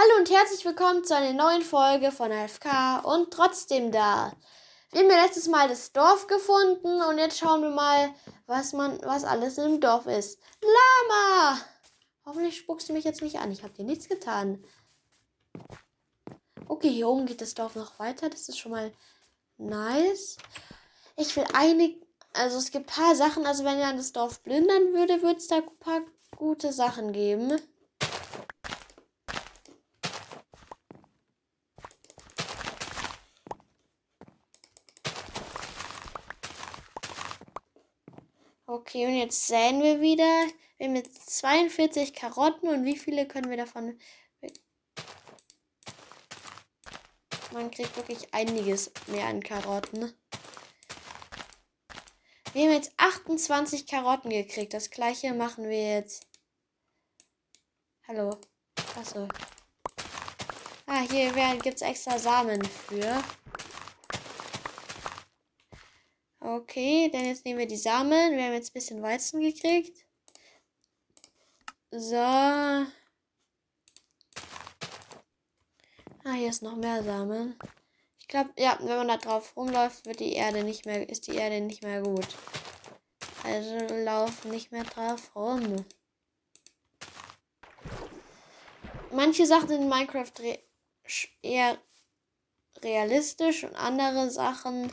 Hallo und herzlich willkommen zu einer neuen Folge von AFK und trotzdem da. Wir haben ja letztes Mal das Dorf gefunden und jetzt schauen wir mal, was man, was alles im Dorf ist. Lama! Hoffentlich spuckst du mich jetzt nicht an. Ich habe dir nichts getan. Okay, hier oben geht das Dorf noch weiter. Das ist schon mal nice. Ich will eine, also es gibt ein paar Sachen. Also wenn ihr das Dorf plündern würde, würde es da ein paar gute Sachen geben. Okay, und jetzt säen wir wieder. Wir haben jetzt 42 Karotten und wie viele können wir davon Man kriegt wirklich einiges mehr an Karotten. Wir haben jetzt 28 Karotten gekriegt. Das gleiche machen wir jetzt. Hallo. Achso. Ah, hier gibt es extra Samen für. Okay, dann jetzt nehmen wir die Samen. Wir haben jetzt ein bisschen Weizen gekriegt. So. Ah, hier ist noch mehr Samen. Ich glaube, ja, wenn man da drauf rumläuft, wird die Erde nicht mehr, ist die Erde nicht mehr gut. Also laufen nicht mehr drauf rum. Manche Sachen in Minecraft re eher realistisch und andere Sachen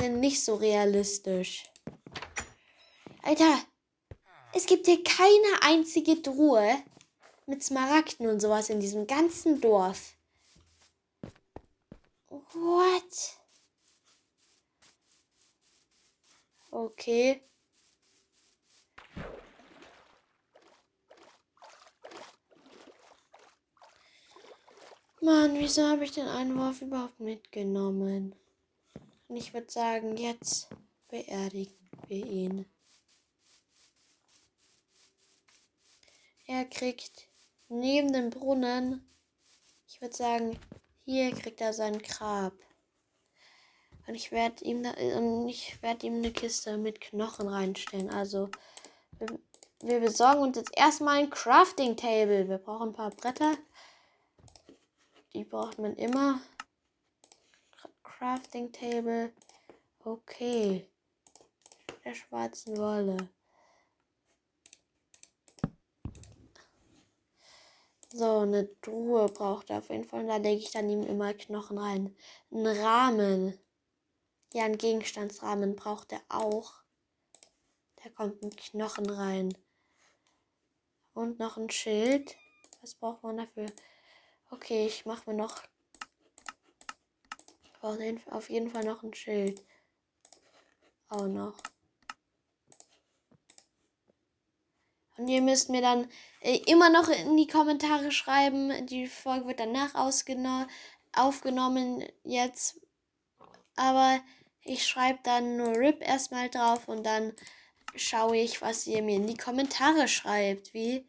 sind nicht so realistisch. Alter, es gibt hier keine einzige Truhe mit Smaragden und sowas in diesem ganzen Dorf. What? Okay. Mann, wieso habe ich den Einwurf überhaupt mitgenommen? Und ich würde sagen, jetzt beerdigen wir ihn. Er kriegt neben dem Brunnen, ich würde sagen, hier kriegt er sein Grab. Und ich werde ihm da, ihm eine Kiste mit Knochen reinstellen. Also wir, wir besorgen uns jetzt erstmal ein Crafting Table. Wir brauchen ein paar Bretter. Die braucht man immer. Crafting Table. Okay. Der schwarzen Wolle. So, eine Truhe braucht er auf jeden Fall. Und da lege ich dann ihm immer Knochen rein. Ein Rahmen. Ja, ein Gegenstandsrahmen braucht er auch. Da kommt ein Knochen rein. Und noch ein Schild. Was braucht man dafür? Okay, ich mache mir noch brauche auf jeden Fall noch ein Schild. Auch noch. Und ihr müsst mir dann äh, immer noch in die Kommentare schreiben. Die Folge wird danach aufgenommen jetzt. Aber ich schreibe dann nur RIP erstmal drauf und dann schaue ich, was ihr mir in die Kommentare schreibt. Wie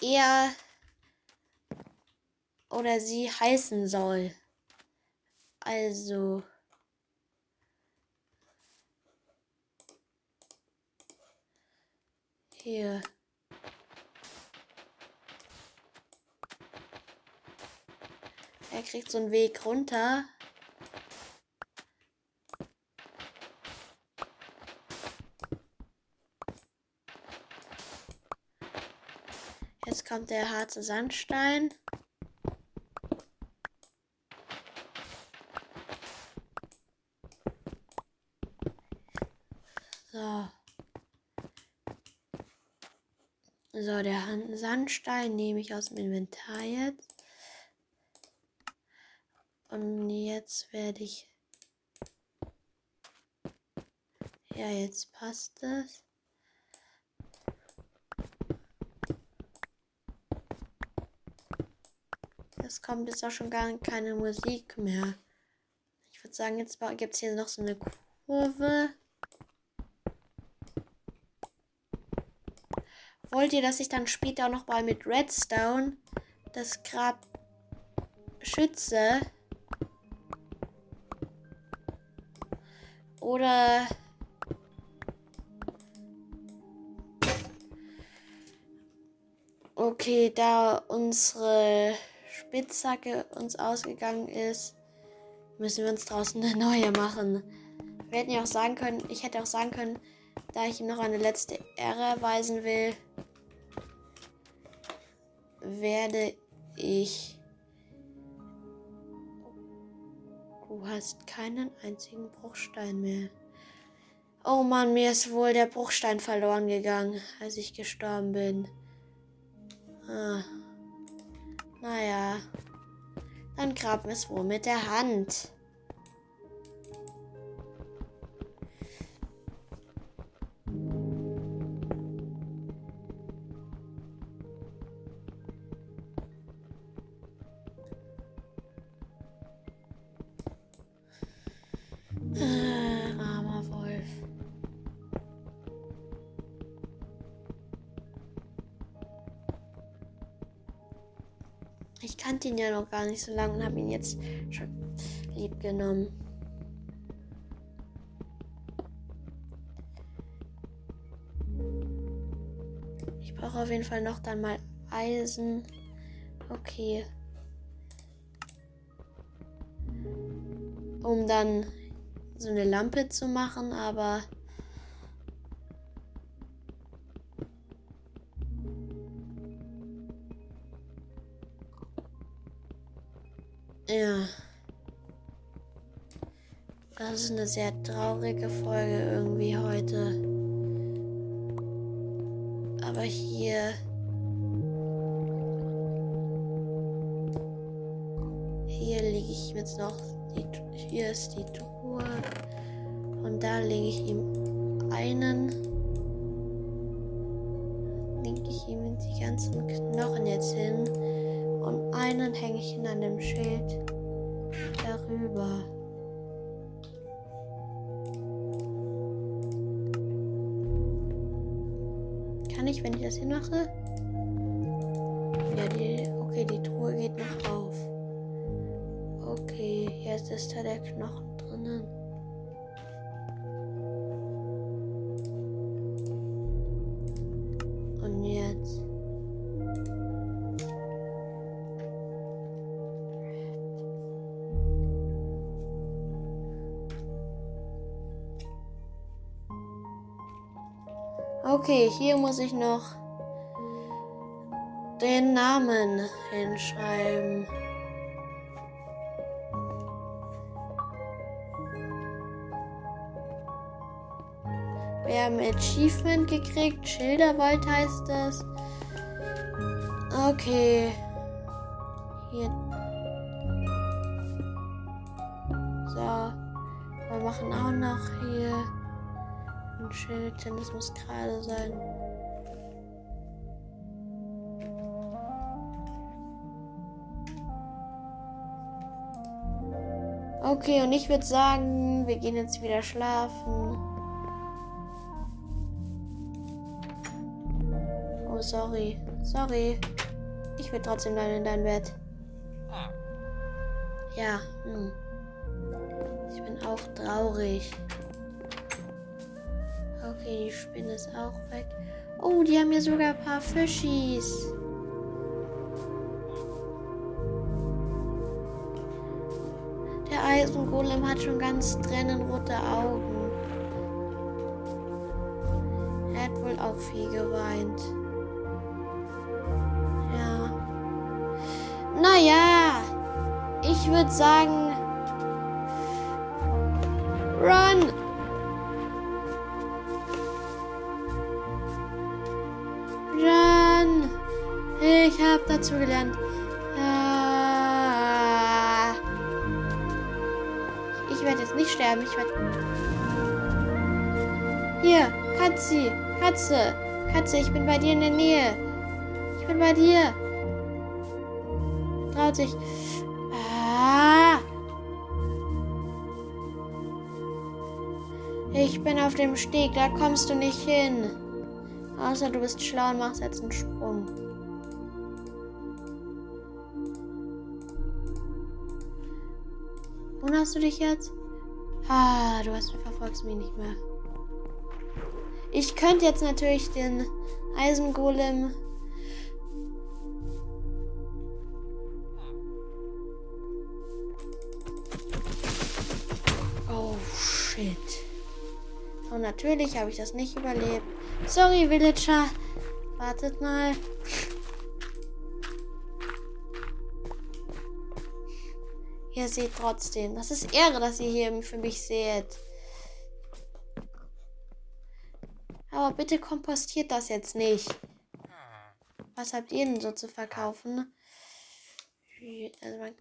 er oder sie heißen soll. Also. Hier. Er kriegt so einen Weg runter. Jetzt kommt der harte Sandstein. So, der Sandstein nehme ich aus dem Inventar jetzt. Und jetzt werde ich... Ja, jetzt passt es. Es kommt jetzt auch schon gar keine Musik mehr. Ich würde sagen, jetzt gibt es hier noch so eine Kurve. Wollt ihr, dass ich dann später noch mal mit Redstone das Grab schütze? Oder Okay, da unsere Spitzhacke uns ausgegangen ist, müssen wir uns draußen eine neue machen. Wir hätten ja auch sagen können, ich hätte auch sagen können, da ich ihm noch eine letzte Ehre erweisen will, werde ich. Du hast keinen einzigen Bruchstein mehr. Oh Mann, mir ist wohl der Bruchstein verloren gegangen, als ich gestorben bin. Ah. Naja. Dann graben wir es wohl mit der Hand. Ich kannte ihn ja noch gar nicht so lange und habe ihn jetzt schon lieb genommen. Ich brauche auf jeden Fall noch dann mal Eisen. Okay. Um dann so eine Lampe zu machen, aber Das ist eine sehr traurige Folge irgendwie heute. Aber hier. Hier lege ich jetzt noch. Die, hier ist die Truhe. Und da lege ich ihm einen. Lege ich ihm die ganzen Knochen jetzt hin und einen hänge ich in einem Schild darüber. Ich, wenn ich das hier mache? Ja, die, okay, die Truhe geht noch auf. Okay, jetzt ist da der Knochen Okay, hier muss ich noch den Namen hinschreiben. Wir haben Achievement gekriegt. Schilderwald heißt das. Okay. Hier. So. Wir machen auch noch hier ein Schild, denn es muss gerade sein. Okay, und ich würde sagen, wir gehen jetzt wieder schlafen. Oh, sorry. Sorry. Ich will trotzdem dann in dein Bett. Ja, hm. Ich bin auch traurig. Okay, die Spinne ist auch weg. Oh, die haben ja sogar ein paar Fischis. Der Eisengolem hat schon ganz tränenrote Augen. Er hat wohl auch viel geweint. Ja. Naja, ich würde sagen, run! Habe dazu gelernt. Äh, ich werde jetzt nicht sterben. Ich werde. Hier, Katze, Katze, Katze, ich bin bei dir in der Nähe. Ich bin bei dir. Traut sich. Ah. Ich bin auf dem Steg, da kommst du nicht hin. Außer du bist schlau und machst jetzt einen Sprung. Wunderst du dich jetzt? Ah, du hast, verfolgst mich nicht mehr. Ich könnte jetzt natürlich den Eisengolem Oh, shit. Und natürlich habe ich das nicht überlebt. Sorry, Villager. Wartet mal. Ihr seht trotzdem. Das ist Ehre, dass ihr hier für mich seht. Aber bitte kompostiert das jetzt nicht. Was habt ihr denn so zu verkaufen? Also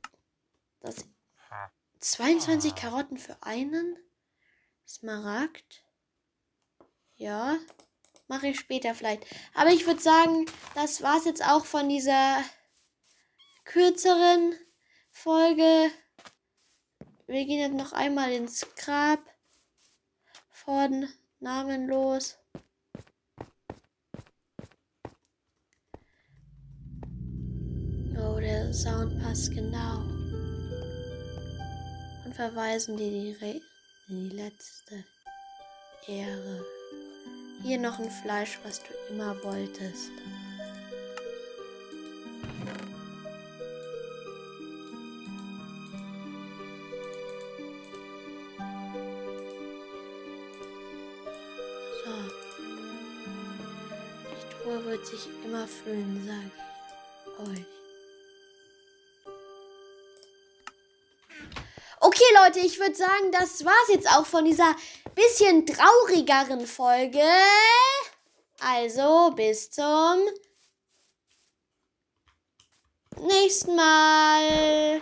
das 22 Karotten für einen? Smaragd? Ja, mache ich später vielleicht. Aber ich würde sagen, das war es jetzt auch von dieser kürzeren Folge. Wir gehen jetzt noch einmal ins Grab von Namenlos. Oh, der Sound passt genau. Und verweisen die die, Re die letzte Ehre. Hier noch ein Fleisch, was du immer wolltest. Truhe wird sich immer füllen, sage ich euch. Okay, Leute, ich würde sagen, das war's jetzt auch von dieser bisschen traurigeren Folge. Also, bis zum nächsten Mal.